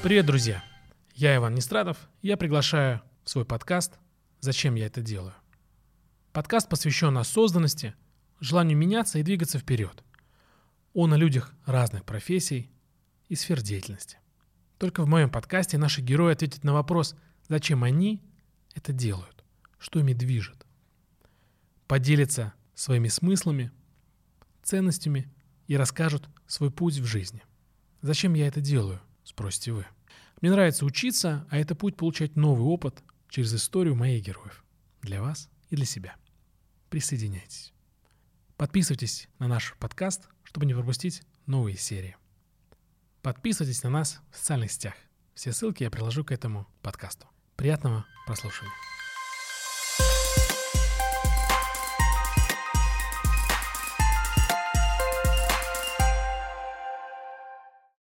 Привет, друзья! Я Иван Нестрадов, я приглашаю в свой подкаст «Зачем я это делаю?». Подкаст посвящен осознанности, желанию меняться и двигаться вперед. Он о людях разных профессий и сфер деятельности. Только в моем подкасте наши герои ответят на вопрос, зачем они это делают, что ими движет. Поделятся своими смыслами, ценностями и расскажут свой путь в жизни. Зачем я это делаю, спросите вы. Мне нравится учиться, а это путь получать новый опыт через историю моих героев. Для вас и для себя. Присоединяйтесь. Подписывайтесь на наш подкаст, чтобы не пропустить новые серии. Подписывайтесь на нас в социальных сетях. Все ссылки я приложу к этому подкасту. Приятного прослушивания.